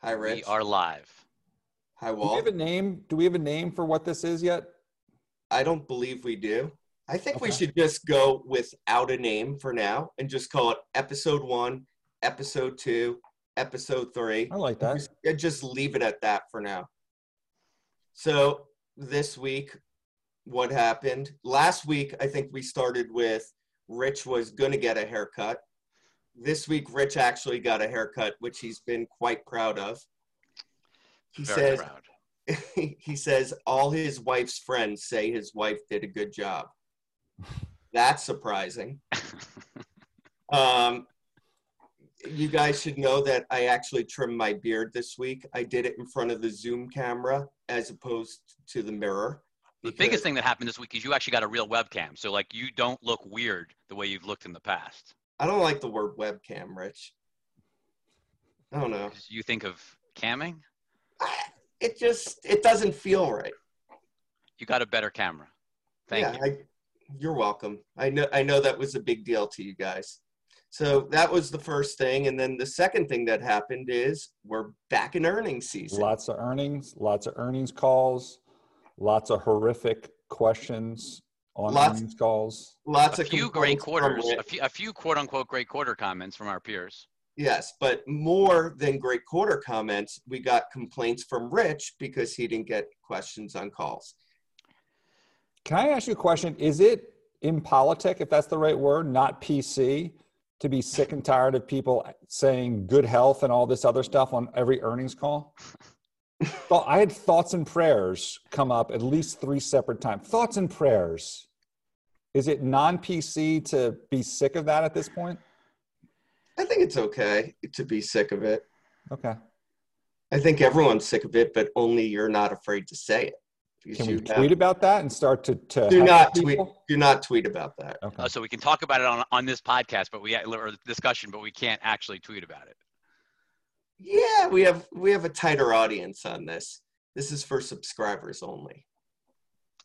Hi, Rich. We are live. Hi, Walt. Do we have a name? Do we have a name for what this is yet? I don't believe we do. I think we should just go without a name for now and just call it episode one, episode two, episode three. I like that. Just, just leave it at that for now. So this week, what happened? Last week, I think we started with Rich was going to get a haircut. This week, Rich actually got a haircut, which he's been quite proud of. He Very says proud. he says all his wife's friends say his wife did a good job. That's surprising. Um, you guys should know that I actually trimmed my beard this week. I did it in front of the Zoom camera as opposed to the mirror. The biggest thing that happened this week is you actually got a real webcam. So like you don't look weird the way you've looked in the past. I don't like the word webcam, Rich. I don't know. You think of camming? I, it just it doesn't feel right. You got a better camera. Thank yeah, you. I, you're welcome. I know I know that was a big deal to you guys. So that was the first thing, and then the second thing that happened is we're back in earnings season. Lots of earnings, lots of earnings calls, lots of horrific questions on Lots- earnings calls. Lots a of few great quarters, a few, a few quote unquote great quarter comments from our peers. Yes, but more than great quarter comments, we got complaints from Rich because he didn't get questions on calls. Can I ask you a question? Is it impolitic, if that's the right word, not PC, to be sick and tired of people saying good health and all this other stuff on every earnings call? Well, I had thoughts and prayers come up at least three separate times. Thoughts and prayers. Is it non PC to be sick of that at this point? I think it's okay to be sick of it. Okay. I think everyone's sick of it, but only you're not afraid to say it. Can we tweet have- about that and start to, to do not tweet people? do not tweet about that. Okay. Uh, so we can talk about it on, on this podcast, but we or discussion, but we can't actually tweet about it. Yeah, we have we have a tighter audience on this. This is for subscribers only.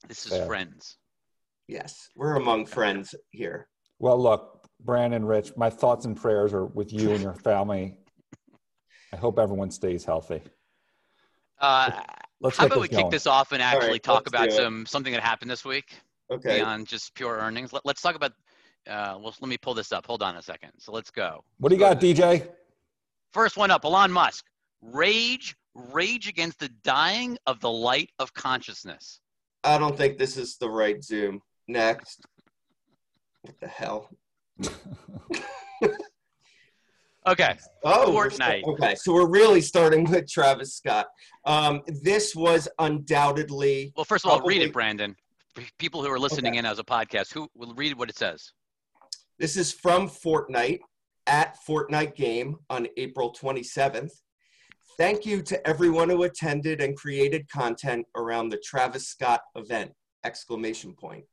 This is Fair. friends. Yes, we're among friends here. Well, look, Brandon, Rich, my thoughts and prayers are with you and your family. I hope everyone stays healthy. Uh, Let's how about we this kick this off and actually right, talk about some something that happened this week Okay. beyond just pure earnings? Let, let's talk about. Uh, well, let me pull this up. Hold on a second. So let's go. What do you got, DJ? First one up, Elon Musk. Rage, rage against the dying of the light of consciousness. I don't think this is the right Zoom. Next. What the hell? Okay, Oh, Fortnite. okay, so we're really starting with Travis Scott. Um, this was undoubtedly well, first of all, read it, Brandon. People who are listening Okay. in as a podcast, who will read what it says. This is from Fortnite at Fortnite Game on April 27th. Thank you to everyone who attended and created content around the Travis Scott event! Exclamation point.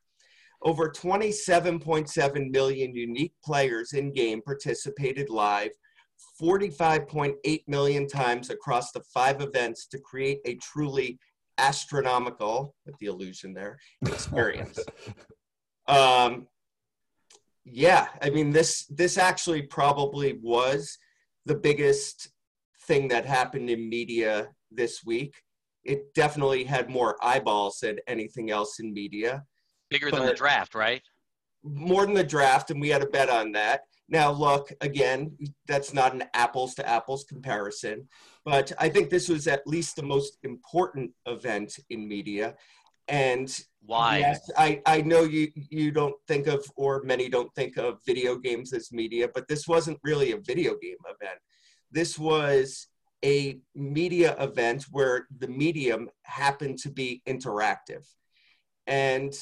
Over 27.7 million unique players in game participated live 45.8 million times across the five events to create a truly astronomical, with the illusion there, experience. um, yeah, I mean this this actually probably was the biggest thing that happened in media this week. It definitely had more eyeballs than anything else in media, Bigger than the draft, right? more than the draft, and we had a bet on that. Now, look, again, that's not an apples to apples comparison, but I think this was at least the most important event in media. And Why? Yes, I, I know you you don't think of or many don't think of video games as media, but this wasn't really a video game event. This was a media event where the medium happened to be interactive. And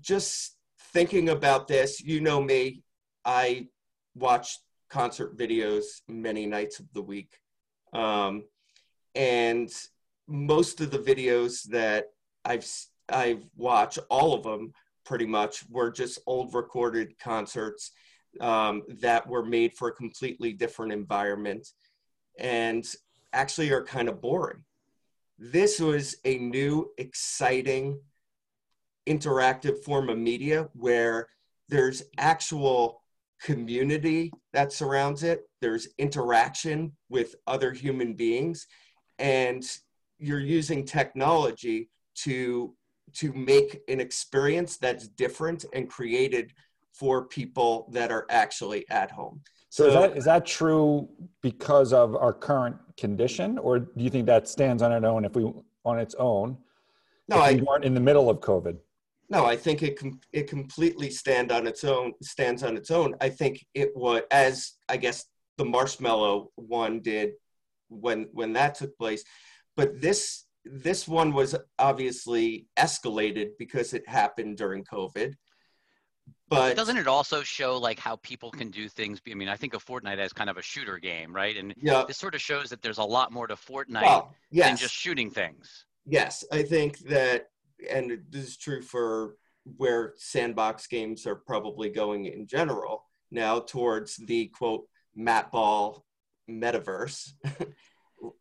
just thinking about this, you know me, I watch concert videos many nights of the week. Um, and most of the videos that I've I've watched, all of them pretty much, were just old recorded concerts um, that were made for a completely different environment and actually are kind of boring. This was a new, exciting, interactive form of media where there's actual community that surrounds it. There's interaction with other human beings, and you're using technology to to make an experience that's different and created for people that are actually at home. So, so is, that, is that true because of our current condition, or do you think that stands on its own if we on its own? No, I weren't in the middle of COVID. No, I think it com- it completely stand on its own stands on its own. I think it was as I guess the Marshmello one did when when that took place, but this this one was obviously escalated because it happened during COVID. But doesn't it also show like how people can do things? I mean, I think of Fortnite as kind of a shooter game, right? And yeah. this sort of shows that there's a lot more to Fortnite well, yes. than just shooting things. Yes, I think that, and this is true for where sandbox games are probably going in general now towards the quote map ball metaverse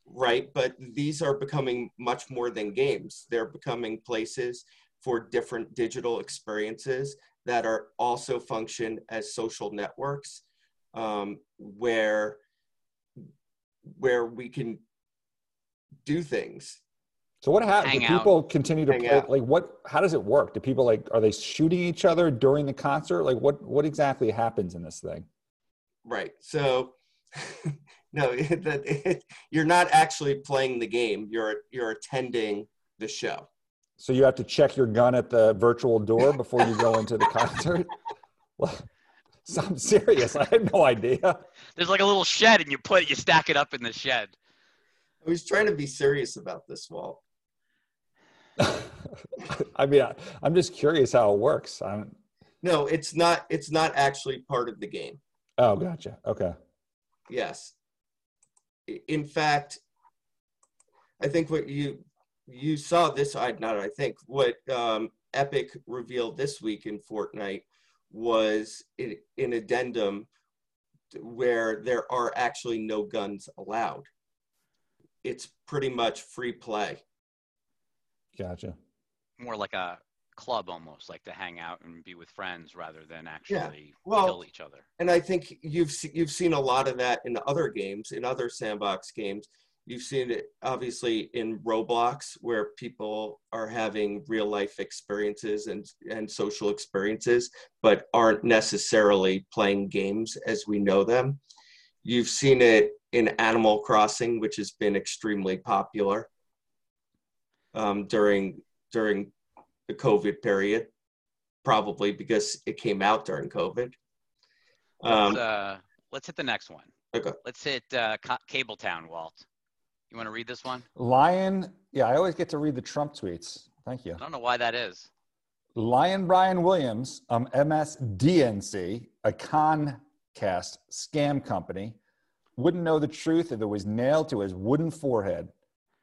right? But these are becoming much more than games. They're becoming places for different digital experiences that are also function as social networks um, where where we can do things so what happens? Do people continue to Hang play? Out. Like what? How does it work? Do people like are they shooting each other during the concert? Like what? What exactly happens in this thing? Right. So no, that it, you're not actually playing the game. You're you're attending the show. So you have to check your gun at the virtual door before you go into the concert. well, so I'm serious. I had no idea. There's like a little shed, and you put you stack it up in the shed. I was trying to be serious about this, Walt. I mean, I, am just curious how it works. I'm... No, it's not. It's not actually part of the game. Oh, gotcha. Okay. Yes, in fact, I think what you you saw this. I not. I think what um, Epic revealed this week in Fortnite was in, an addendum where there are actually no guns allowed. It's pretty much free play. Gotcha. More like a club almost, like to hang out and be with friends rather than actually yeah. well, kill each other. And I think you've you've seen a lot of that in other games, in other sandbox games. You've seen it obviously in Roblox, where people are having real life experiences and and social experiences, but aren't necessarily playing games as we know them. You've seen it in Animal Crossing, which has been extremely popular um, during during the COVID period, probably because it came out during COVID. Um, let's, uh, let's hit the next one. Okay. Let's hit uh, Cable Town, Walt. You want to read this one? Lion. Yeah, I always get to read the Trump tweets. Thank you. I don't know why that is. Lion Brian Williams, um, MSDNC, a Comcast scam company, wouldn't know the truth if it was nailed to his wooden forehead.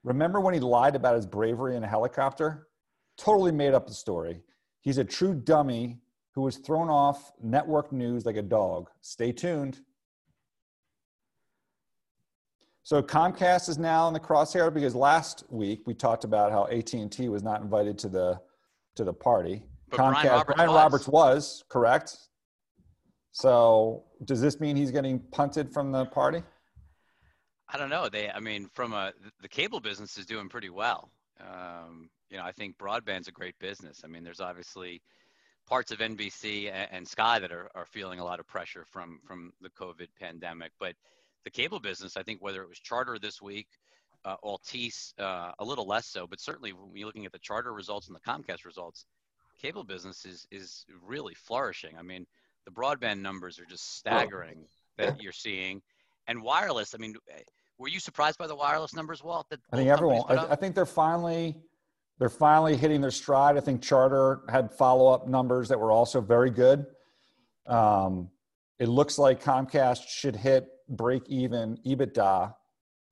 Remember when he lied about his bravery in a helicopter? totally made up the story. He's a true dummy who was thrown off network news like a dog. Stay tuned. So Comcast is now in the crosshair because last week we talked about how AT&T was not invited to the to the party. But Comcast, Brian, Roberts, Brian was. Roberts was correct. So does this mean he's getting punted from the party? I don't know. They, I mean, from a the cable business is doing pretty well. Um, you know, I think broadband's a great business. I mean, there's obviously parts of NBC and, and Sky that are, are feeling a lot of pressure from from the COVID pandemic, but the cable business, I think, whether it was Charter this week, uh, Altice, uh, a little less so, but certainly when you're looking at the Charter results and the Comcast results, cable business is is really flourishing. I mean, the broadband numbers are just staggering that you're seeing, and wireless. I mean, were you surprised by the wireless numbers, Walt? I think everyone. I, I, think they're finally they're finally hitting their stride. I think Charter had follow up numbers that were also very good. Um, it looks like Comcast should hit break even EBITDA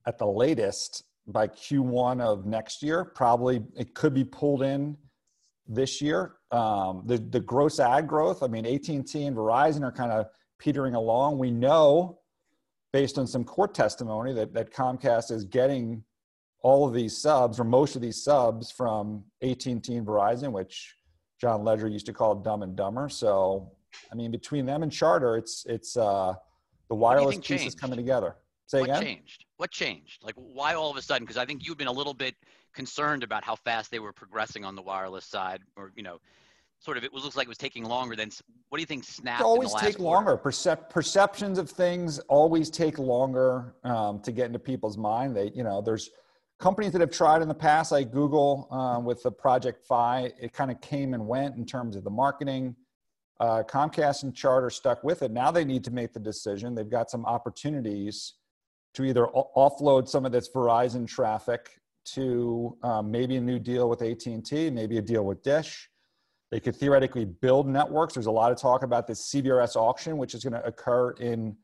at the latest by Q1 of next year. Probably it could be pulled in this year. Um, the the gross ad growth. I mean, AT and T and Verizon are kind of petering along. We know, based on some court testimony, that that Comcast is getting all of these subs or most of these subs from AT&T and Verizon, which John Legere used to call Dumb and Dumber. So I mean, between them and Charter, it's it's uh, the wireless pieces changed? coming together. Say what again. changed? What changed? Like, why all of a sudden? Because I think you've been a little bit concerned about how fast they were progressing on the wireless side, or you know, sort of it was, looks like it was taking longer than. What do you think snap always take quarter? longer. Percep- perceptions of things always take longer um, to get into people's mind. They, you know, there's companies that have tried in the past, like Google um, with the Project Fi. It kind of came and went in terms of the marketing. Uh, Comcast and Charter stuck with it. Now they need to make the decision. They've got some opportunities to either o- offload some of this Verizon traffic to um, maybe a new deal with AT&T, maybe a deal with Dish. They could theoretically build networks. There's a lot of talk about this CBRS auction, which is going to occur in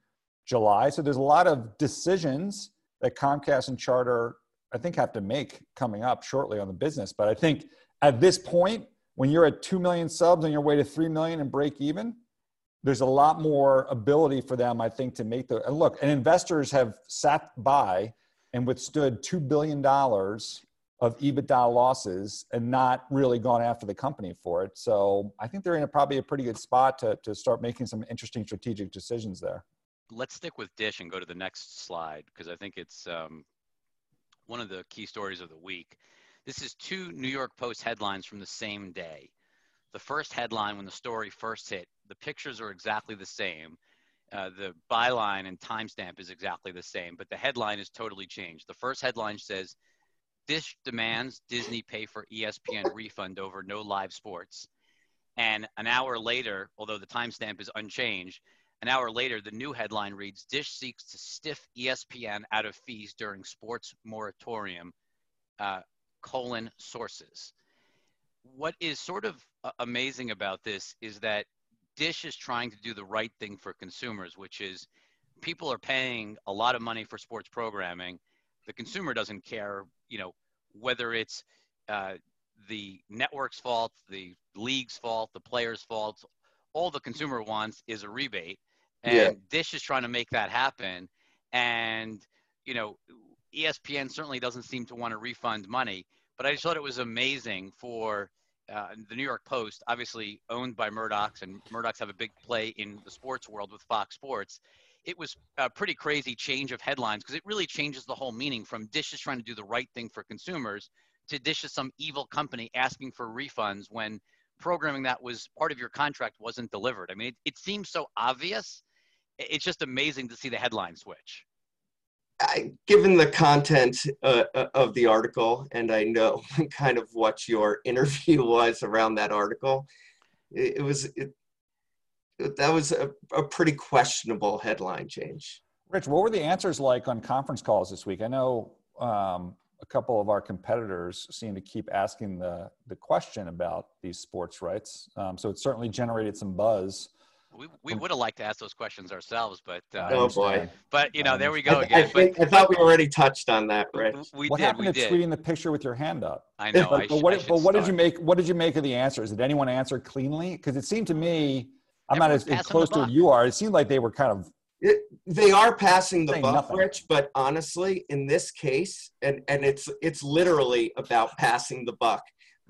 July. So there's a lot of decisions that Comcast and Charter, I think, have to make coming up shortly on the business. But I think at this point, when you're at 2 million subs on your way to 3 million and break even, there's a lot more ability for them, I think, to make the and look. And investors have sat by and withstood $2 billion of EBITDA losses and not really gone after the company for it. So I think they're in a, probably a pretty good spot to, to start making some interesting strategic decisions there. let's stick with Dish and go to the next slide because I think it's um, one of the key stories of the week. This is two New York Post headlines from the same day. The first headline, when the story first hit, the pictures are exactly the same. Uh, the byline and timestamp is exactly the same, but the headline is totally changed. The first headline says, Dish demands Disney pay for ESPN refund over no live sports. And an hour later, although the timestamp is unchanged, an hour later, the new headline reads Dish seeks to stiff ESPN out of fees during sports moratorium, uh, colon sources. What is sort of uh, amazing about this is that Dish is trying to do the right thing for consumers, which is people are paying a lot of money for sports programming. The consumer doesn't care, you know, whether it's uh, the network's fault, the league's fault, the player's fault. All the consumer wants is a rebate and Yeah. Dish is trying to make that happen. And you know, ESPN certainly doesn't seem to want to refund money. But I just thought it was amazing for uh, the New York Post, obviously owned by Murdoch's, and Murdoch's have a big play in the sports world with Fox Sports. It was a pretty crazy change of headlines because it really changes the whole meaning from Dish is trying to do the right thing for consumers to Dish is some evil company asking for refunds when programming that was part of your contract wasn't delivered. I mean, it, it seems so obvious. It's just amazing to see the headline switch. I, given the content uh, uh, of the article, and I know kind of what your interview was around that article, it, it was it, that was a, a pretty questionable headline change. Rich, what were the answers like on conference calls this week? I know um, a couple of our competitors seem to keep asking the, the question about these sports rights. Um, so it certainly generated some buzz. We, we would have liked to ask those questions ourselves, but uh, Oh, boy. but you know, there we go I again. think, I But thought we already touched on that, Rich. we what did, happened we to did. tweeting the picture with your hand up? I know. But, I but sh- what, I but what did you make? What did you make of the answers? Did anyone answer cleanly? Because it seemed to me, I'm not as, as close to it buck. you are. It seemed like they were kind of It, they are passing the buck, nothing. Rich, but honestly, in this case, and, and it's it's literally about passing the buck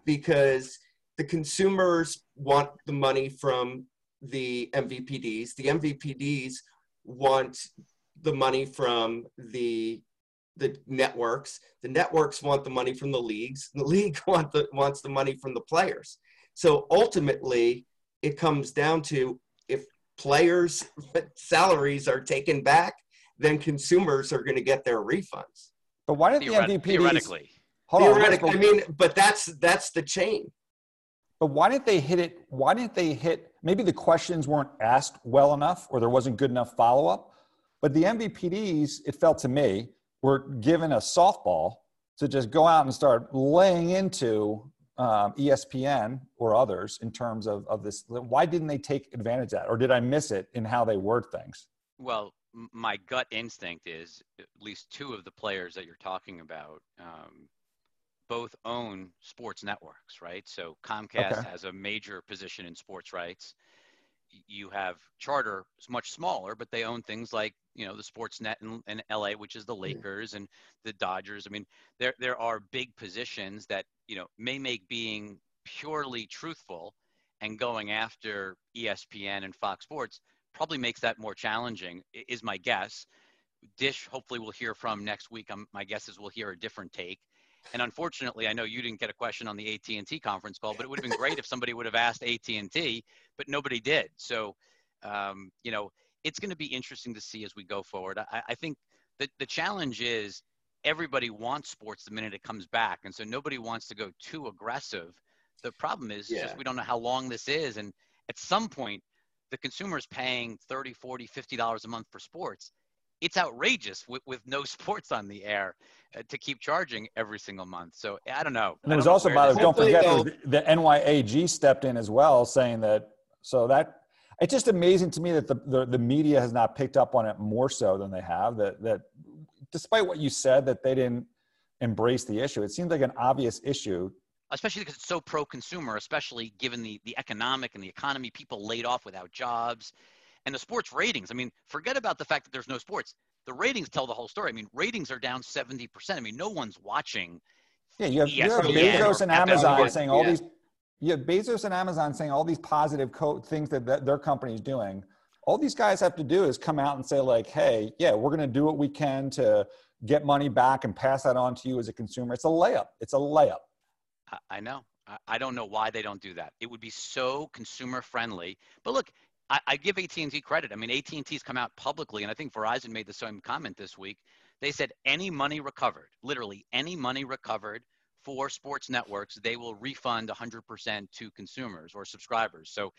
because the consumers want the money from the MVPDs. The MVPDs want the money from the the networks. The networks want the money from the leagues. The league want the, wants the money from the players. So ultimately, it comes down to if players' salaries are taken back, then consumers are going to get their refunds. But why didn't Theoret- the MVPDs? theoretically. Hold Theoretically, but- I mean, but that's that's the chain. But why didn't they hit it? Why didn't they hit? Maybe the questions weren't asked well enough, or there wasn't good enough follow up. But the MVPDs, it felt to me, were given a softball to just go out and start laying into um, ESPN or others in terms of, of this. Why didn't they take advantage of that? Or did I miss it in how they word things? Well, my gut instinct is at least two of the players that you're talking about um, both own sports networks, right? So Comcast Okay. has a major position in sports rights. You have Charter, is much smaller, but they own things like you know the Sportsnet in, in LA, which is the Lakers and the Dodgers. I mean, there there are big positions that you know may make being purely truthful and going after ESPN and Fox Sports probably makes that more challenging, is my guess. Dish, hopefully, we'll hear from next week. Um, my guess is we'll hear a different take. And unfortunately, I know you didn't get a question on the AT&T conference call, but it would have been great if somebody would have asked AT&T, but nobody did. So, um, you know, it's going to be interesting to see as we go forward. I, I think the, the challenge is everybody wants sports the minute it comes back. And so nobody wants to go too aggressive. The problem is yeah. just we don't know how long this is. And at some point, the consumer is paying 30, 40, 50 dollars a month for sports. It's outrageous with, with no sports on the air uh, to keep charging every single month. So I don't know. And there was also, by the way, don't forget the, the NYAG stepped in as well, saying that. So that it's just amazing to me that the, the, the media has not picked up on it more so than they have. That that despite what you said, that they didn't embrace the issue. It seems like an obvious issue especially because it's so pro-consumer, especially given the the economic and the economy, people laid off without jobs, and the sports ratings. I mean, forget about the fact that there's no sports. The ratings tell the whole story. I mean, ratings are down seventy percent. I mean, no one's watching. Yeah, you have, you have Bezos and Amazon saying all yeah. these. You have Bezos and Amazon saying all these positive co- things that, that their company is doing all these guys have to do is come out and say like hey yeah we're going to do what we can to get money back and pass that on to you as a consumer it's a layup it's a layup i know i don't know why they don't do that it would be so consumer friendly but look i, I give at&t credit i mean at&t's come out publicly and i think verizon made the same comment this week they said any money recovered literally any money recovered for sports networks they will refund 100% to consumers or subscribers so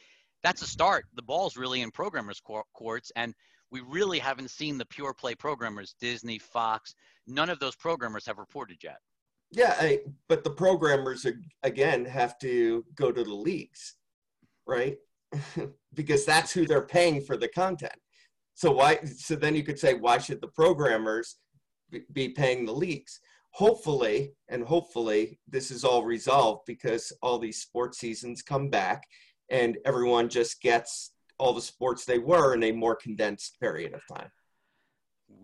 that's a start. The ball's really in programmers' courts, and we really haven't seen the pure play programmers, Disney, Fox. None of those programmers have reported yet. Yeah, I, but the programmers again have to go to the leagues, right? because that's who they're paying for the content. So why? So then you could say, why should the programmers be paying the leagues? Hopefully, and hopefully, this is all resolved because all these sports seasons come back and everyone just gets all the sports they were in a more condensed period of time.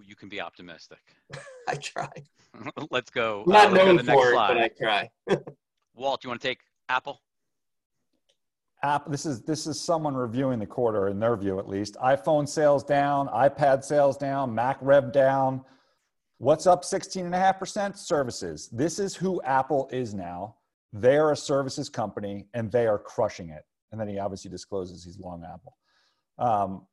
You can be optimistic. I try. Let's go. Not uh, known for it, slide. but I try. Walt, you want to take Apple? App. This is this is someone reviewing the quarter in their view, at least. iPhone sales down, iPad sales down, Mac rev down. What's up 16.5%? Services. This is who Apple is now. They are a services company and they are crushing it and then he obviously discloses he's long Apple. Um,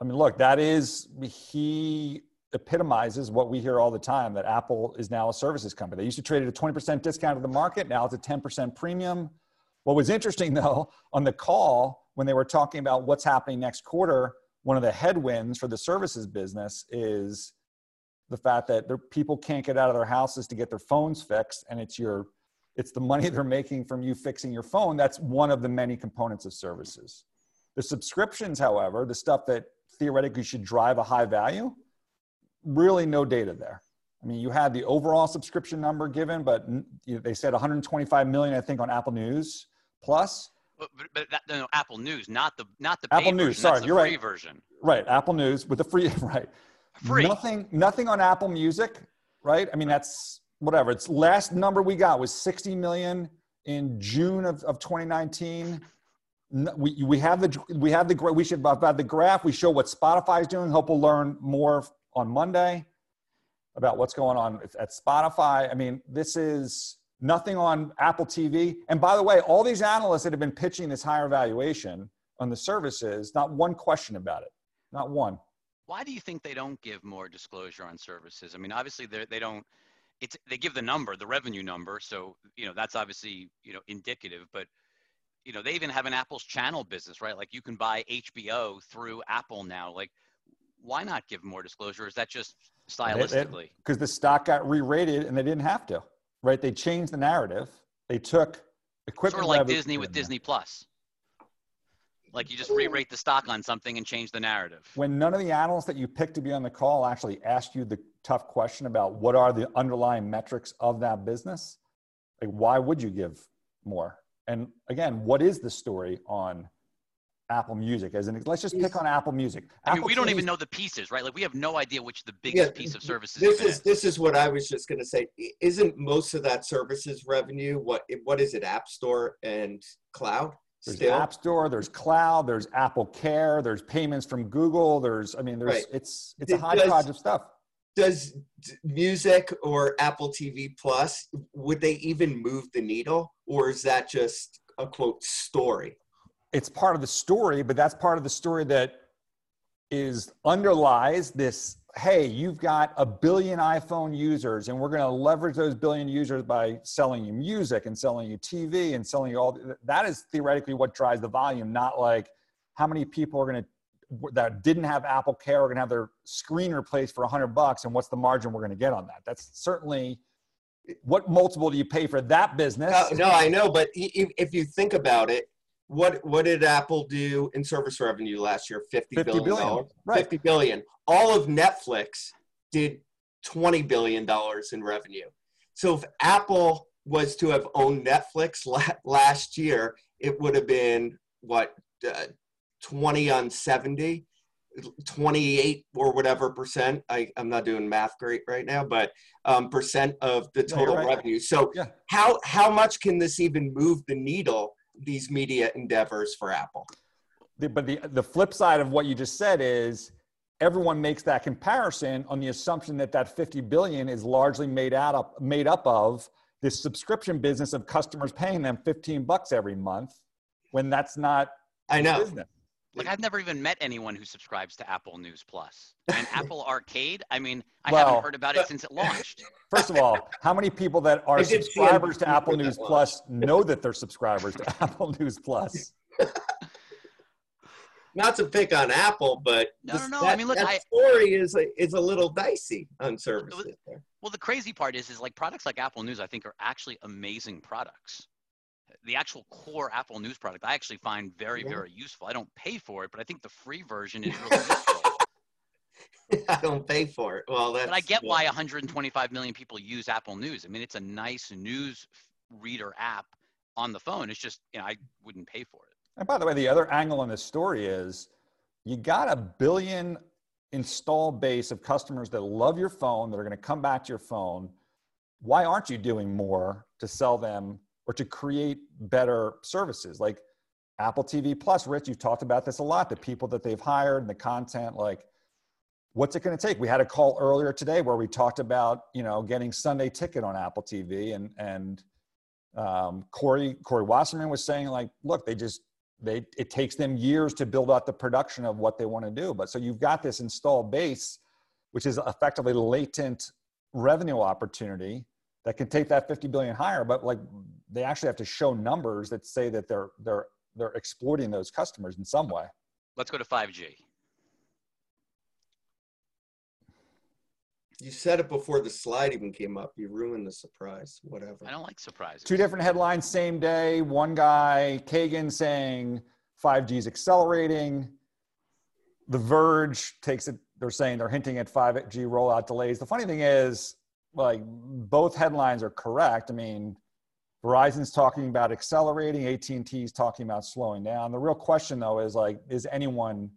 I mean, look, that is he epitomizes what we hear all the time that Apple is now a services company. They used to trade at a 20% discount to the market. Now it's a 10% premium. What was interesting though, on the call when they were talking about what's happening next quarter, one of the headwinds for the services business is the fact that people can't get out of their houses to get their phones fixed, and it's your it's the money they're making from you fixing your phone. That's one of the many components of services. The subscriptions, however, the stuff that theoretically should drive a high value, really no data there. I mean, you had the overall subscription number given, but they said 125 million, I think, on Apple News Plus. But, but that, no, Apple News, not the not the Apple News. Version. Sorry, you're right. Version. Right, Apple News with the free. Right. Free. Nothing. Nothing on Apple Music. Right. I mean, that's whatever. It's last number we got was 60 million in June of, of 2019. We, we have the we have the we should about the graph. We show what Spotify is doing. Hope we'll learn more on Monday about what's going on at Spotify. I mean, this is nothing on Apple TV. And by the way, all these analysts that have been pitching this higher valuation on the services, not one question about it. Not one. Why do you think they don't give more disclosure on services? I mean, obviously they they don't it's they give the number, the revenue number. So you know that's obviously you know indicative, but you know they even have an Apple's channel business, right? Like you can buy HBO through Apple now. Like why not give more disclosure? Is that just stylistically? Because the stock got re-rated and they didn't have to, right? They changed the narrative. They took equipment. Sort of like Disney with Disney Plus. Like you just re-rate the stock on something and change the narrative. When none of the analysts that you picked to be on the call actually asked you the tough question about what are the underlying metrics of that business, like why would you give more? And again, what is the story on Apple Music? As an let's just pick on Apple Music. I Apple mean, we don't even know the pieces, right? Like we have no idea which the biggest yeah, piece of services. This is, is this is what I was just going to say. Isn't most of that services revenue what what is it? App Store and cloud. There's Still? App Store, there's cloud, there's Apple Care, there's payments from Google. There's, I mean, there's Right. it's it's a It hodgepodge of stuff. Does music or Apple TV Plus would they even move the needle, or is that just a quote story? It's part of the story, but that's part of the story that is underlies this. Hey, you've got a billion iPhone users, and we're going to leverage those billion users by selling you music and selling you TV and selling you all. That is theoretically what drives the volume, not like how many people are going to that didn't have Apple Care are going to have their screen replaced for a hundred bucks, and what's the margin we're going to get on that? That's certainly what multiple do you pay for that business? No, no, I know, but if you think about it, what what did Apple do in service revenue last year? Fifty 50 billion dollars. right. Fifty billion. All of Netflix did twenty billion dollars in revenue. So if Apple was to have owned Netflix la- last year, it would have been what uh, twenty on 70, 28 or whatever percent. I, I'm not doing math great right now, but um, percent of the No, total right. revenue. So Yeah. how how much can this even move the needle? These media endeavors for Apple. The- but the the flip side of what you just said is everyone makes that comparison on the assumption that that 50 billion is largely made out of made up of this subscription business of customers paying them 15 bucks every month when that's not I know. business. Like I've never even met anyone who subscribes to Apple News Plus and Apple Arcade. I mean, I Well, haven't heard about it since it launched. First of all, how many people that are I did see subscribers to Apple News. Plus know that they're subscribers to Apple News Plus? Not to pick on Apple, but No, this- no, no, That, I mean, look, that I- story is a, is a little dicey on services. There. Well, the crazy part is, is like products like Apple News, I think are actually amazing products. The actual core Apple News product, I actually find very, Yeah. very useful. I don't pay for it, but I think the free version is really useful. I don't pay for it. Well, that's But I get yeah. why 125 million people use Apple News. I mean, it's a nice news reader app on the phone. It's just, you know, I wouldn't pay for it. And by the way, the other angle on this story is you got a billion install base of customers that love your phone, that are going to come back to your phone. Why aren't you doing more to sell them or to create better services like Apple TV Plus? Rich, you've talked about this a lot. The people that they've hired and the content, like, what's it going to take? We had a call earlier today where we talked about, you know, getting Sunday Ticket on Apple TV, and and um, Corey Corey Wasserman was saying like, look, they just they it takes them years to build out the production of what they want to do. But so you've got this install base, which is effectively latent revenue opportunity that can take that 50 billion higher. But like they actually have to show numbers that say that they're they're they're exploiting those customers in some way. Let's go to 5G. You said it before the slide even came up. You ruined the surprise. Whatever. I don't like surprises. Two different headlines, same day. One guy, Kagan, saying 5G is accelerating. The Verge takes it. They're saying they're hinting at 5G rollout delays. The funny thing is, like both headlines are correct. I mean, Verizon's talking about accelerating. AT&T is talking about slowing down. The real question though is like, is anyone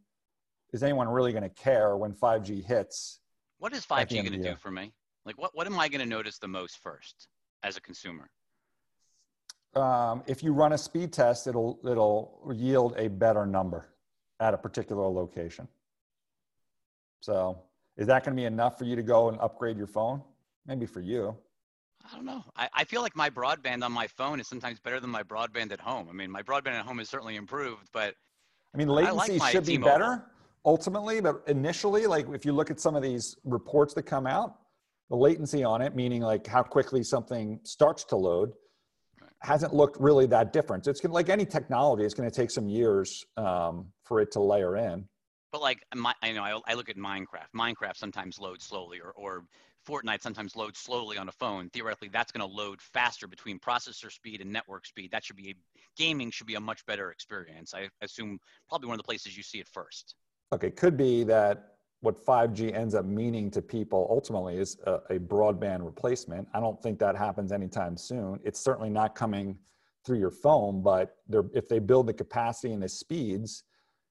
is anyone really going to care when 5G hits? What is 5G going to do for me? Like, what, what am I going to notice the most first as a consumer? um, if you run a speed test, it'll it'll yield a better number at a particular location. So, is that going to be enough for you to go and upgrade your phone? Maybe for you. I don't know. I, I feel like my broadband on my phone is sometimes better than my broadband at home. I mean, my broadband at home has certainly improved, but I mean, I like latency should be better ultimately, but initially, like if you look at some of these reports that come out, the latency on it, meaning like how quickly something starts to load, hasn't looked really that different. It's gonna, like any technology, it's going to take some years um, for it to layer in. but like my, I know I, I look at Minecraft. Minecraft sometimes loads slowly, or or Fortnite sometimes loads slowly on a phone. Theoretically, that's going to load faster between processor speed and network speed. That should be a, gaming should be a much better experience. I assume probably one of the places you see it first. It could be that what 5G ends up meaning to people ultimately is a, a broadband replacement. I don't think that happens anytime soon. It's certainly not coming through your phone, but if they build the capacity and the speeds,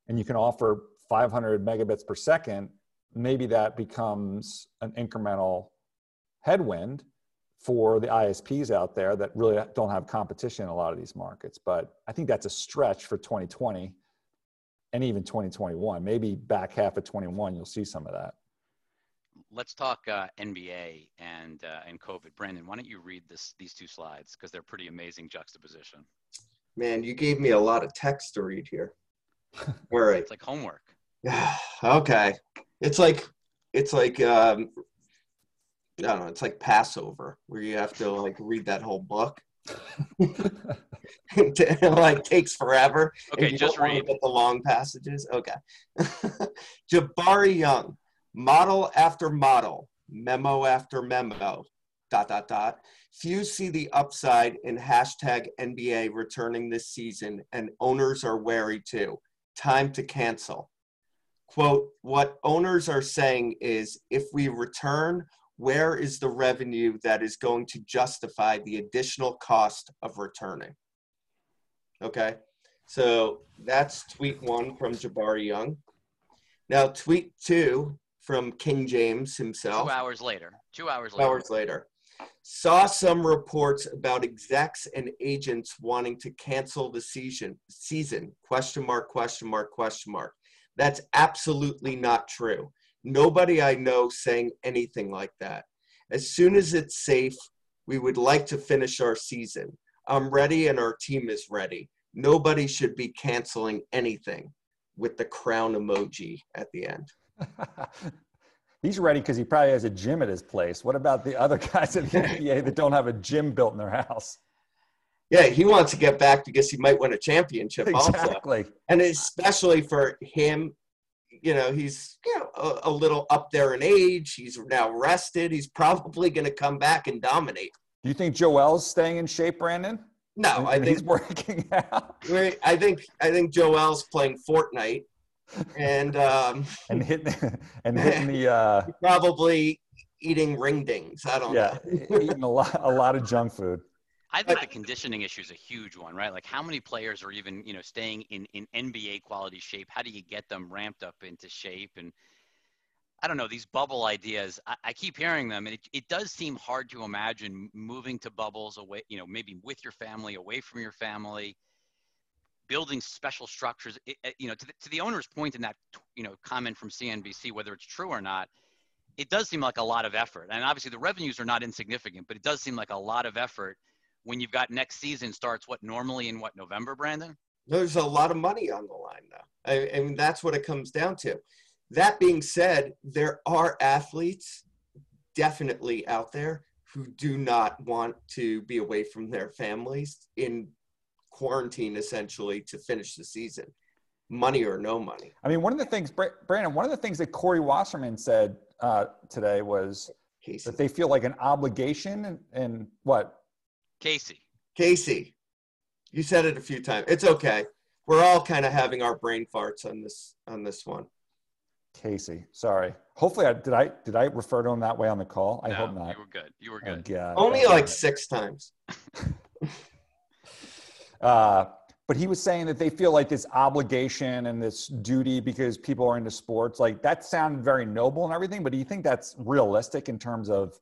and you can offer 500 megabits per second, maybe that becomes an incremental headwind for the ISPs out there that really don't have competition in a lot of these markets. But I think that's a stretch for 2020 and even 2021. Maybe back half of 21, you'll see some of that. Let's talk uh, NBA and uh, and COVID. Brandon, why don't you read this these two slides because they're pretty amazing juxtaposition. Man, you gave me a lot of text to read here. All right. It's like homework. okay. It's like it's like um, I don't know. It's like Passover where you have to like read that whole book. it like takes forever. Okay, just read the long passages. Okay. Jabari Young, model after model, memo after memo, dot dot dot. Few see the upside in hashtag NBA returning this season, and owners are wary too. Time to cancel. Quote, what owners are saying is if we return, where is the revenue that is going to justify the additional cost of returning? Okay, so that's tweet one from Jabari Young. Now, tweet two from King James himself. Two hours later. Two hours later. Two Hours later. Saw some reports about execs and agents wanting to cancel the season. Season? Question mark? Question mark? Question mark? That's absolutely not true. Nobody I know saying anything like that. As soon as it's safe, we would like to finish our season. I'm ready and our team is ready. Nobody should be canceling anything with the crown emoji at the end. He's ready because he probably has a gym at his place. What about the other guys in the NBA that don't have a gym built in their house? Yeah, he wants to get back because he might win a championship exactly. also. And especially for him you know, he's you know a, a, little up there in age. He's now rested. He's probably going to come back and dominate. Do you think Joel's staying in shape, Brandon? No, I think he's working out. I think I think Joel's playing Fortnite, and um, and hitting and hitting the uh, probably eating ring dings. I don't yeah, know. eating a lot a lot of junk food. I think the conditioning issue is a huge one, right? Like how many players are even, you know, staying in, in NBA quality shape? How do you get them ramped up into shape? And I don't know, these bubble ideas, I, I keep hearing them and it, it does seem hard to imagine moving to bubbles away, you know, maybe with your family, away from your family, building special structures, it, you know, to the, to the owner's point in that, you know, comment from CNBC, whether it's true or not, it does seem like a lot of effort. And obviously the revenues are not insignificant, but it does seem like a lot of effort when you've got next season starts what normally in what November, Brandon? There's a lot of money on the line though. I, I mean, that's what it comes down to. That being said, there are athletes definitely out there who do not want to be away from their families in quarantine essentially to finish the season money or no money i mean one of the things brandon one of the things that corey wasserman said uh, today was Casey. that they feel like an obligation and, and what Casey. Casey. You said it a few times. It's okay. We're all kind of having our brain farts on this on this one. Casey, sorry. Hopefully, I did. I did I refer to him that way on the call? I no, hope not. You were good. You were good. Oh, Only like God. six times. uh, but he was saying that they feel like this obligation and this duty because people are into sports. Like that sounded very noble and everything. But do you think that's realistic in terms of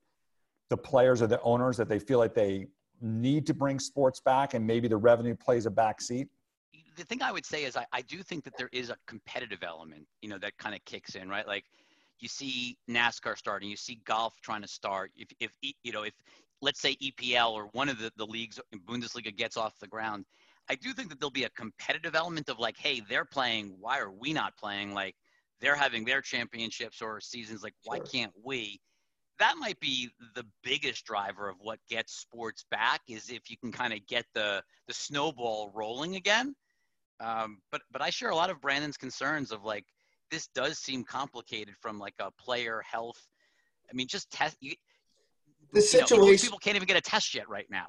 the players or the owners that they feel like they need to bring sports back and maybe the revenue plays a back seat? The thing I would say is I, I do think that there is a competitive element, you know, that kind of kicks in, right? Like you see NASCAR starting, you see golf trying to start. If, if you know, if let's say EPL or one of the, the leagues in Bundesliga gets off the ground, I do think that there'll be a competitive element of like, hey, they're playing. Why are we not playing? Like they're having their championships or seasons. Like, why sure. can't we? That might be the biggest driver of what gets sports back is if you can kind of get the the snowball rolling again. Um, but but I share a lot of Brandon's concerns of like this does seem complicated from like a player health. I mean, just test. You, the situation. You know, people can't even get a test yet right now.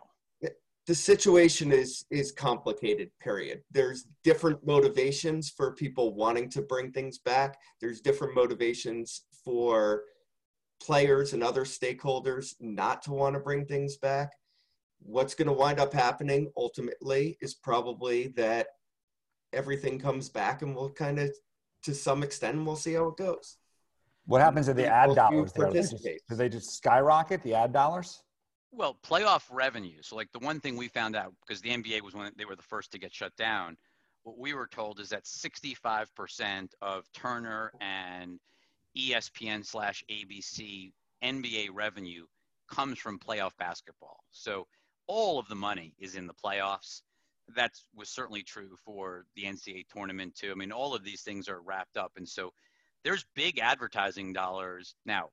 The situation is is complicated. Period. There's different motivations for people wanting to bring things back. There's different motivations for players and other stakeholders not to want to bring things back. What's going to wind up happening ultimately is probably that everything comes back and we'll kind of, to some extent, we'll see how it goes. What happens to the ad dollars? Do they, just, do they just skyrocket the ad dollars? Well, playoff revenue. So, like the one thing we found out because the NBA was when they were the first to get shut down. What we were told is that 65% of Turner and ESPN slash ABC NBA revenue comes from playoff basketball. So all of the money is in the playoffs. That was certainly true for the NCAA tournament too. I mean, all of these things are wrapped up, and so there's big advertising dollars now.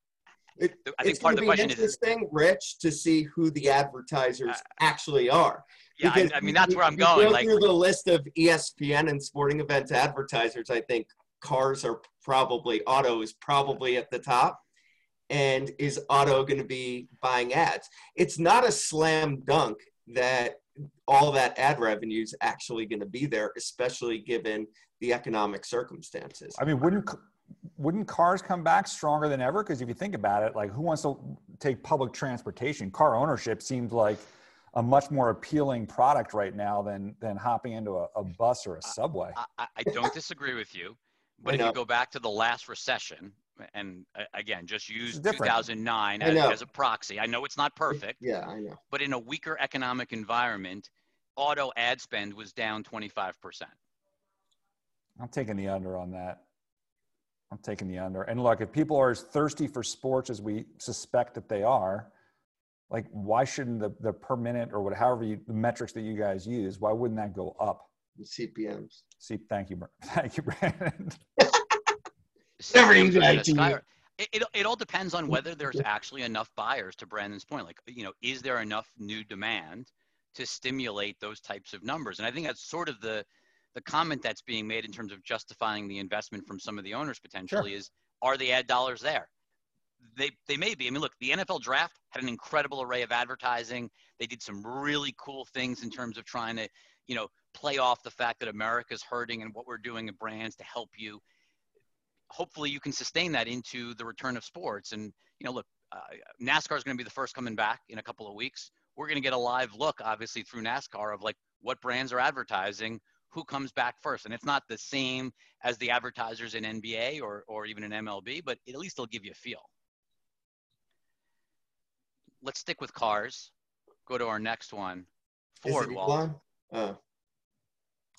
It, I think part of the question is interesting, Rich, to see who the advertisers uh, actually are. Yeah, I, I, mean that's where I'm going. Go like through the list of ESPN and sporting events advertisers, I think cars are probably auto is probably at the top and is auto going to be buying ads. It's not a slam dunk that all that ad revenue is actually going to be there especially given the economic circumstances. I mean wouldn't wouldn't cars come back stronger than ever? Because if you think about it like who wants to take public transportation? Car ownership seems like a much more appealing product right now than than hopping into a, a bus or a subway. I, I, don't disagree with you but if you go back to the last recession, and uh, again, just use 2009 as, as, a proxy. I know it's not perfect. Yeah, I know. But in a weaker economic environment, auto ad spend was down 25%. I'm taking the under on that. I'm taking the under. And look, if people are as thirsty for sports as we suspect that they are, like why shouldn't the, the per minute or whatever you, the metrics that you guys use, why wouldn't that go up? CPMs. See, thank you, thank you, Brandon. it, it, it all depends on whether there's actually enough buyers. To Brandon's point, like you know, is there enough new demand to stimulate those types of numbers? And I think that's sort of the the comment that's being made in terms of justifying the investment from some of the owners potentially sure. is are the ad dollars there? They they may be. I mean, look, the NFL draft had an incredible array of advertising. They did some really cool things in terms of trying to, you know, play off the fact that America's hurting and what we're doing in brands to help you. Hopefully, you can sustain that into the return of sports. And you know, look, uh, NASCAR is going to be the first coming back in a couple of weeks. We're going to get a live look, obviously, through NASCAR of like what brands are advertising, who comes back first. And it's not the same as the advertisers in NBA or or even in MLB, but at least it'll give you a feel. Let's stick with cars. Go to our next one. Ford. Wall. Uh.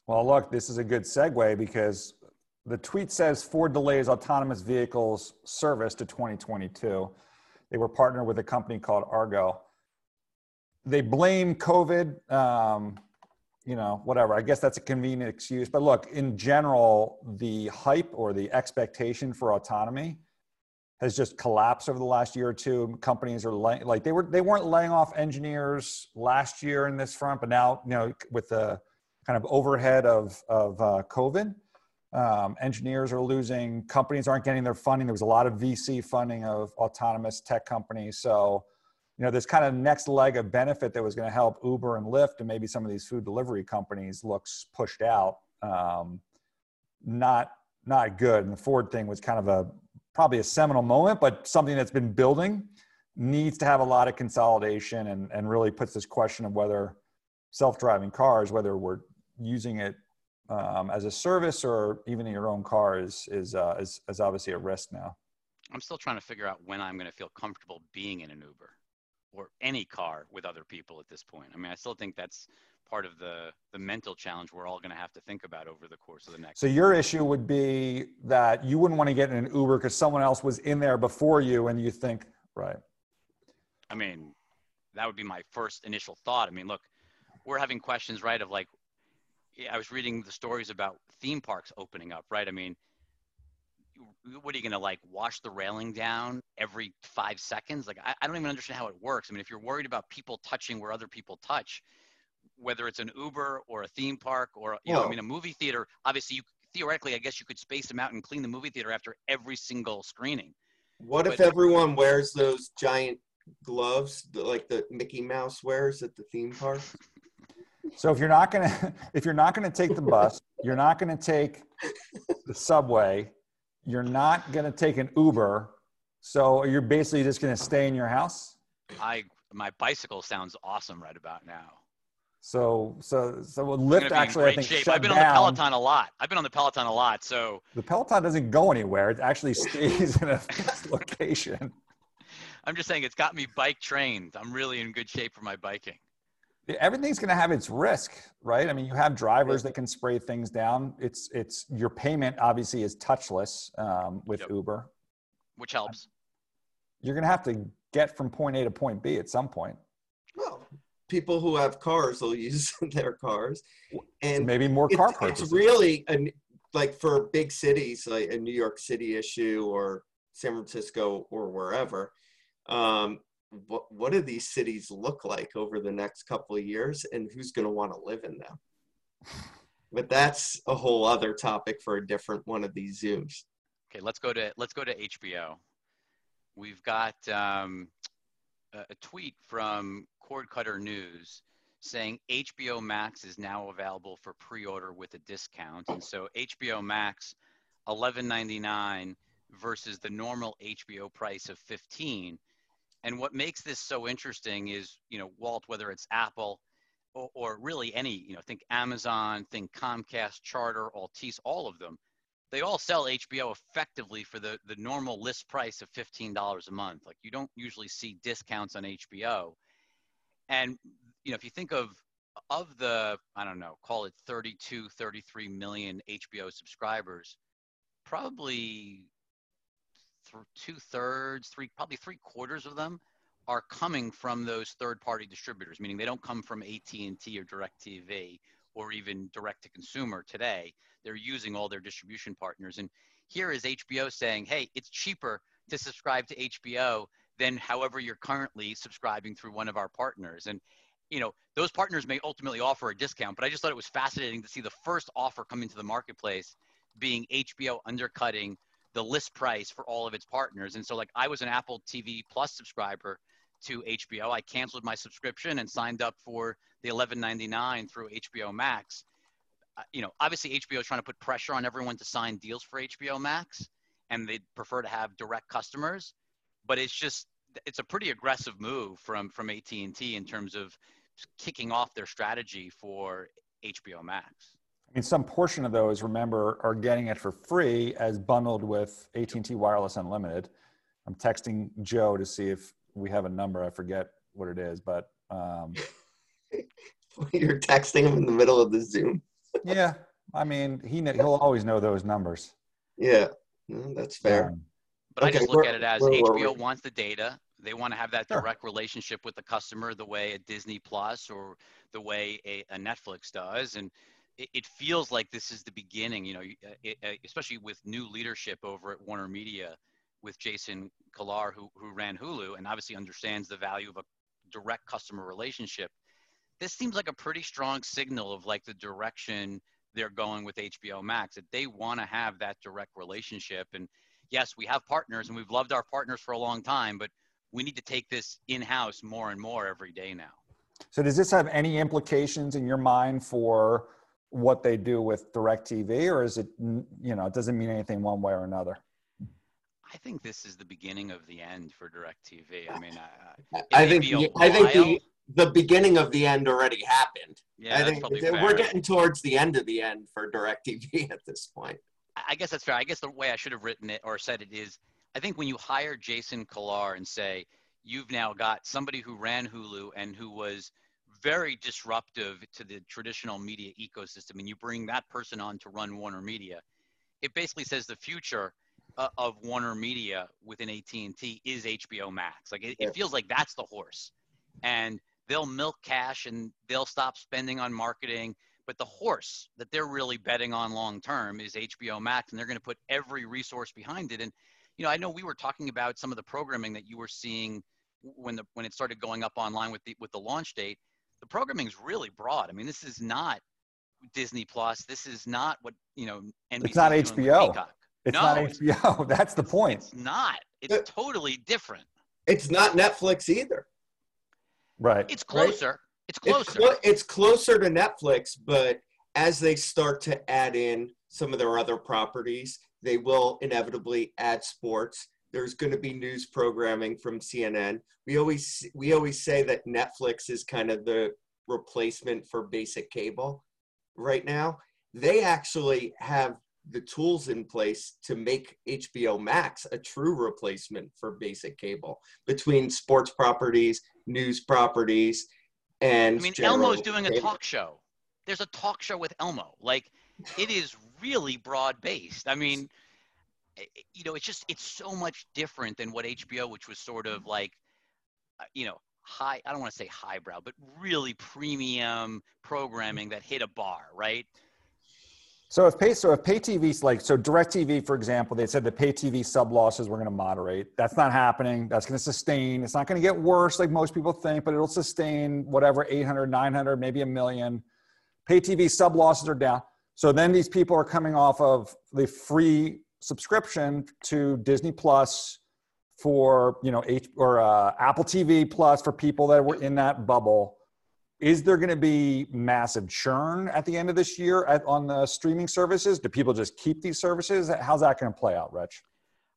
Well, look, this is a good segue because the tweet says Ford delays autonomous vehicles service to 2022. They were partnered with a company called Argo. They blame COVID, um, you know, whatever. I guess that's a convenient excuse. But look, in general, the hype or the expectation for autonomy has just collapsed over the last year or two. Companies are lay- like they were they weren't laying off engineers last year in this front, but now you know with the kind of overhead of, of uh, COVID. Um, engineers are losing, companies aren't getting their funding. There was a lot of VC funding of autonomous tech companies. So, you know, this kind of next leg of benefit that was going to help Uber and Lyft and maybe some of these food delivery companies looks pushed out. Um, not not good. And the Ford thing was kind of a probably a seminal moment, but something that's been building needs to have a lot of consolidation and, and really puts this question of whether self-driving cars, whether we're using it um, as a service or even in your own car is is, uh, is is obviously a risk now. I'm still trying to figure out when I'm going to feel comfortable being in an Uber or any car with other people at this point. I mean, I still think that's part of the the mental challenge we're all going to have to think about over the course of the next. So your issue would be that you wouldn't want to get in an Uber because someone else was in there before you, and you think, right? I mean, that would be my first initial thought. I mean, look, we're having questions, right, of like I was reading the stories about theme parks opening up, right? I mean, what are you going to like wash the railing down every five seconds? Like, I, I, don't even understand how it works. I mean, if you're worried about people touching where other people touch, whether it's an Uber or a theme park or, you know, I mean, a movie theater, obviously, you theoretically, I guess you could space them out and clean the movie theater after every single screening. What but, if everyone wears those giant gloves like the Mickey Mouse wears at the theme park? So if you're not gonna if you're not gonna take the bus, you're not gonna take the subway, you're not gonna take an Uber. So you're basically just gonna stay in your house. I my bicycle sounds awesome right about now. So so so Lyft actually I think shape. shut I've been down. on the Peloton a lot. I've been on the Peloton a lot. So the Peloton doesn't go anywhere. It actually stays in a fixed location. I'm just saying it's got me bike trained. I'm really in good shape for my biking. Everything's going to have its risk, right? I mean, you have drivers that can spray things down. It's it's your payment obviously is touchless um, with Yep. Uber. which helps. You're going to have to get from point A to point B at some point. Well, people who have cars will use their cars, and Maybe more it's, car it's purchases. really an, like for big cities like a New York City issue or San Francisco or wherever. Um, what what do these cities look like over the next couple of years, and who's going to want to live in them? But that's a whole other topic for a different one of these zooms. Okay, let's go to let's go to HBO. We've got um, a, tweet from Cord Cutter News saying HBO Max is now available for pre-order with a discount, and so HBO Max, eleven ninety nine versus the normal HBO price of fifteen. And what makes this so interesting is, you know, Walt, whether it's Apple or, or really any, you know, think Amazon, think Comcast, Charter, Altice, all of them they all sell HBO effectively for the, the normal list price of $15 a month. Like you don't usually see discounts on HBO. And you know, if you think of of the, I don't know, call it 32, 33 million HBO subscribers, probably th- two thirds, three, probably three quarters of them are coming from those third party distributors, meaning they don't come from AT&T or DirecTV or even direct to consumer today they're using all their distribution partners. And here is HBO saying, hey, it's cheaper to subscribe to HBO than however you're currently subscribing through one of our partners. And you know, those partners may ultimately offer a discount, but I just thought it was fascinating to see the first offer come into the marketplace being HBO undercutting the list price for all of its partners. And so like I was an Apple TV Plus subscriber to HBO. I canceled my subscription and signed up for the 11.99 through HBO Max uh, you know, obviously HBO is trying to put pressure on everyone to sign deals for HBO Max, and they'd prefer to have direct customers. But it's just it's a pretty aggressive move from from AT and T in terms of kicking off their strategy for HBO Max. I mean, some portion of those, remember, are getting it for free as bundled with AT&T Wireless Unlimited. I'm texting Joe to see if we have a number. I forget what it is, but um, You're texting him in the middle of the Zoom. yeah, I mean, he kn- he'll always know those numbers. Yeah, no, that's fair. Um, But I just look at it as where were HBO wants the data. They want to have that Sure. direct relationship with the customer, the way a Disney Plus or the way a, a Netflix does, and it, feels like this is the beginning. You know, uh, uh, especially with new leadership over at Warner Media, with Jason Kilar, who who ran Hulu, and obviously understands the value of a direct customer relationship. This seems like a pretty strong signal of like the direction they're going with HBO Max that they want to have that direct relationship and yes, we have partners and we've loved our partners for a long time, but we need to take this in house more and more every day now. so does this have any implications in your mind for what they do with DirecTV, or is it, you know, it doesn't mean anything one way or another? I think this is the beginning of the end for DirecTV. I mean, I, I, I think be a I think the, the beginning of the end already happened. yeah, I think probably we're getting towards the end of the end for DirecTV at this point. I I guess that's fair. I guess the way I should have written it or said it is I think when you hire Jason Kilar and say, you've now got somebody who ran Hulu and who was very disruptive to the traditional media ecosystem, and you bring that person on to run Warner Media, it basically says the future uh, of Warner Media within AT&T is HBO Max. Like it, it feels like that's the horse, and they'll milk cash and they'll stop spending on marketing. But the horse that they're really betting on long term is HBO Max, and they're going to put every resource behind it. And you know, I know we were talking about some of the programming that you were seeing when the when it started going up online with the with the launch date. The programming is really broad. I mean, this is not Disney Plus. This is not what you know. NBC It's not is doing HBO. It's No, not HBO. That's the point. It's not. It's Uh, totally different. It's not Netflix either. Right. It's closer. It's It's, closer. clo- it's closer to Netflix, but as they start to add in some of their other properties, they will inevitably add sports. There's going to be news programming from CNN. We always we always say that Netflix is kind of the replacement for basic cable right now. They actually have the tools in place to make HBO Max a true replacement for basic cable between sports properties, news properties, and I mean, Elmo's doing a talk show. There's a talk show with Elmo. Like, it is really broad based. I mean, you know, it's just it's so much different than what HBO, which was sort of like, uh, you know, high. I don't want to say highbrow, but really premium programming that hit a bar, right? So if pay so if pay TV's like so DirecTV, for example, they said the pay TV sub losses were going to moderate. That's not happening. That's going to sustain. It's not going to get worse like most people think, but it'll sustain whatever 800, 900, maybe a million. Pay TV sub losses are down. So then these people are coming off of the free subscription to Disney Plus for you know H or uh, Apple TV Plus for people that were in that bubble. Is there going to be massive churn at the end of this year at, on the streaming services? Do people just keep these services? How's that going to play out, Rich?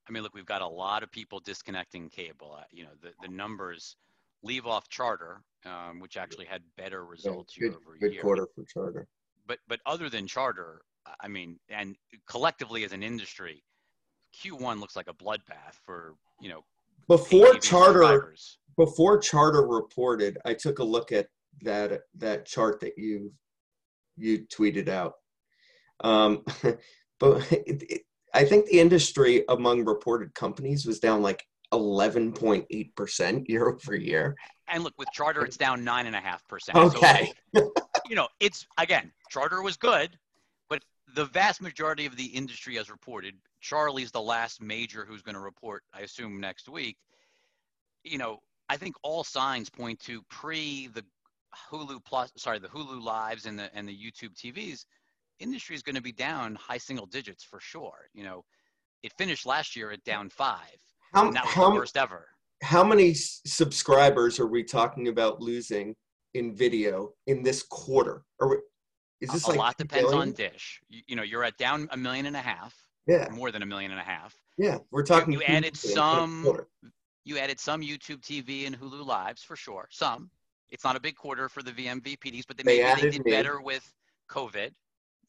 I mean, look, we've got a lot of people disconnecting cable. Uh, You know, the, the numbers leave off Charter, um, which actually had better Yeah, results year good, over good year. quarter for Charter. but but other than charter i mean and collectively as an industry q1 looks like a bloodbath for you know Before Charter, subscribers. before Charter reported, I took a look at that that chart that you you tweeted out. Um, but it, it, I think the industry among reported companies was down like 11.8 percent year over year. and look with charter it's down nine and a half percent Okay. so, you know it's again charter was good the vast majority of the industry has reported charlie's the last major who's going to report i assume next week. You know i think all signs point to pre the hulu plus sorry the hulu lives and the and the youtube tvs industry is going to be down high single digits for sure. You know it finished last year at down five. How and that was how the worst ever. how many subscribers are we talking about losing in video in this quarter? Or we- is this a like lot 2 depends on dish. You, you know you're at down a million and a half Yeah, more than a million and a half. Yeah, we're talking. you 2 added billion some- you added some youtube tv and hulu lives for sure some. It's not a big quarter for the vmvpds but they, They maybe they did me. better with covid.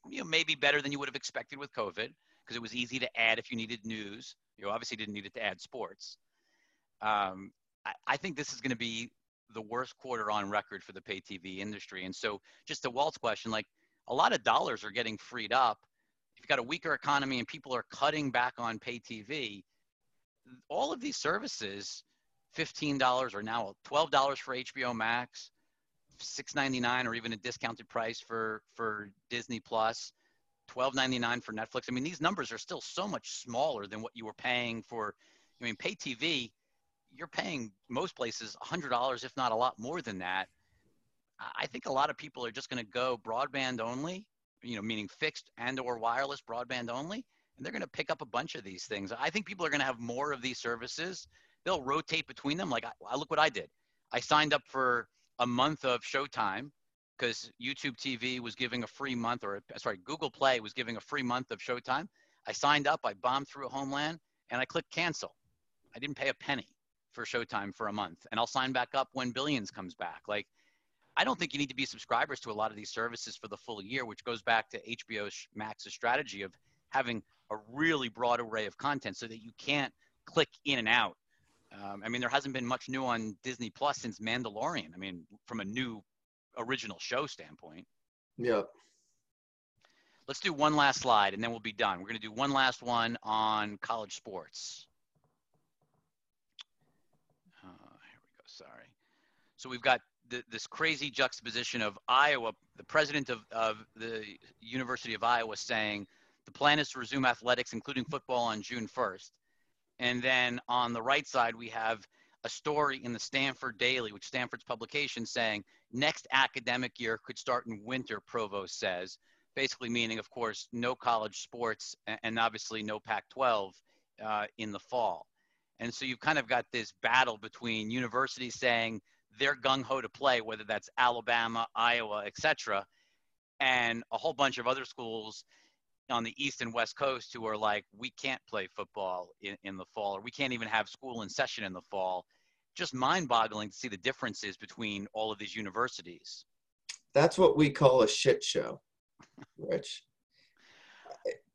You know maybe better than you would have expected with covid because it was easy to add if you needed news. You obviously didn't need it to add sports. Um, I, I think this is going to be the worst quarter on record for the pay tv industry. And so just to walt's question like a lot of dollars are getting freed up. If you've got a weaker economy and people are cutting back on pay tv all of these services $15 or now $12 for hbo max 6.99 or even a discounted price for for disney plus 12.99 for netflix. I mean these numbers are still so much smaller than what you were paying for i mean pay tv you're paying most places $100 if not a lot more than that. I- think a lot of people are just going to go broadband only you know meaning fixed and or wireless broadband only and they're going to pick up a bunch of these things. I think people are going to have more of these services. They'll rotate between them. Like I, I look what i did. I signed up for a month of showtime because youtube tv was giving a free month or sorry google play was giving a free month of showtime. I signed up i bombed through homeland and i clicked cancel. I didn't pay a penny for showtime for a month and i'll sign back up when billions comes back like I don't think you need to be subscribers to a lot of these services for the full year, which goes back to HBO Max's strategy of having a really broad array of content so that you can't click in and out. Um, I mean, there hasn't been much new on Disney Plus since Mandalorian. I mean, from a new original show standpoint. Yeah. Let's do one last slide and then we'll be done. We're going to do one last one on college sports. Uh, here we go. Sorry. So we've got th- this crazy juxtaposition of Iowa, the president of, of the University of Iowa saying the plan is to resume athletics, including football, on June 1st. And then on the right side, we have a story in the Stanford Daily, which Stanford's publication, saying next academic year could start in winter, Provost says, basically meaning, of course, no college sports and obviously no Pac 12 uh, in the fall. And so you've kind of got this battle between universities saying they're gung ho to play, whether that's Alabama, Iowa, et cetera, and a whole bunch of other schools on the east and west coast who are like, we can't play football in, in the fall, or we can't even have school in session in the fall. Just mind boggling to see the differences between all of these universities. That's what we call a shit show, Rich.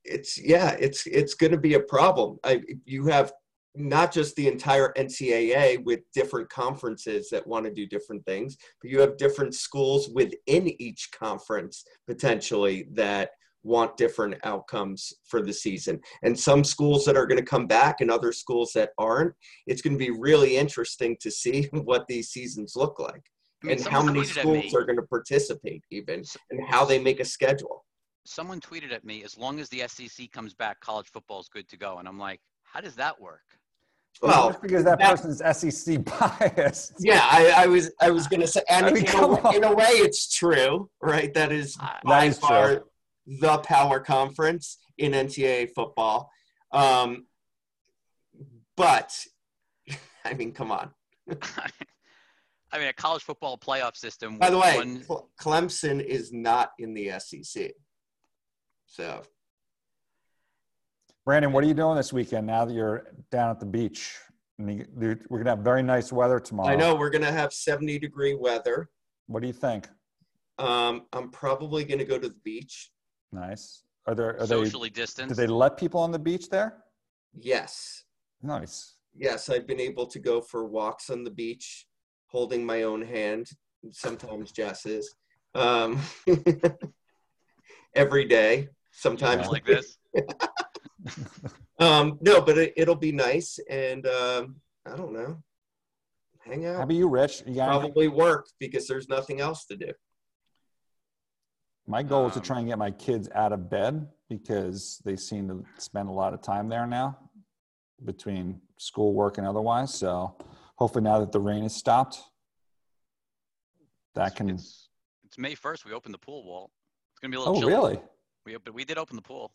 it's yeah, it's it's going to be a problem. I, you have not just the entire NCAA with different conferences that want to do different things, but you have different schools within each conference potentially that want different outcomes for the season. And some schools that are going to come back and other schools that aren't. It's going to be really interesting to see what these seasons look like I mean, and how many schools are going to participate even and how they make a schedule. someone tweeted at me, as long as the SEC comes back, college football is good to go. And I'm like, how does that work? Well, Just because that, that- person's SEC biased. Yeah, I, I was I was gonna say, and I mean, in, come a, on. in a way, it's true, right? That is That by is true. far the power conference in NCAA football. Um, but I mean, come on. I mean, a college football playoff system. By the way, one- Clemson is not in the SEC, so Brandon, what are you doing this weekend now that you're down at the beach? And you- dude, we're gonna have very nice weather tomorrow. I know we're gonna have seventy degree weather. What do you think? Um, I'm probably gonna go to the beach. Nice. Are there? Are socially they? Do they let people on the beach there? Yes, Nice. yes, I've been able to go for walks on the beach, holding my own hand. Sometimes Jess's. Um, every day. Sometimes like this. Um, no, but it, it'll be nice, and um, I don't know, hang How out. about you, Rich? You got anything? Probably work because there's nothing else to do. My goal is to Um, try and get my kids out of bed because they seem to spend a lot of time there now between school, work, and otherwise. So hopefully, now that the rain has stopped, that can. It's, it's May 1st. We opened the pool, Walt. It's gonna be a little Oh, chilly. really? We opened, we did open the pool.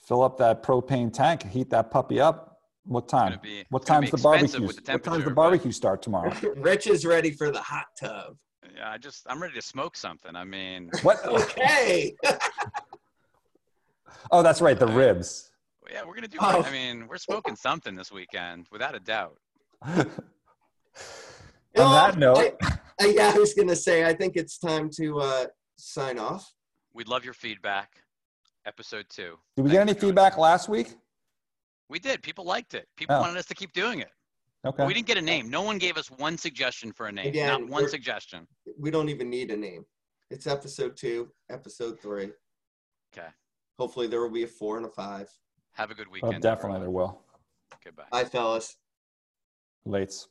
Fill up that propane tank, heat that puppy up. What time? be- what time's the barbecue? the what time's the temperature, but- barbecue start tomorrow? Rich is ready for the hot tub. Yeah, I just I'm ready to smoke something. I mean, what? Okay. Oh, that's right, the ribs. yeah, we're gonna do. Oh. I mean, we're smoking something this weekend, without a doubt. On Well, that note, I, I, yeah, I was gonna say I think it's time to uh, sign off. We'd love your feedback. Episode two. did we Thanks get any for joining. feedback last week? We did. People liked it. People Oh. wanted us to keep doing it. Okay. But we didn't get a name. No one gave us one suggestion for a name. Again, Not one suggestion. We don't even need a name. It's episode two, episode three. Okay. Hopefully there will be a four and a five. Have a good weekend. Oh, weekend. definitely, there will. Goodbye. Bye, fellas. Lates.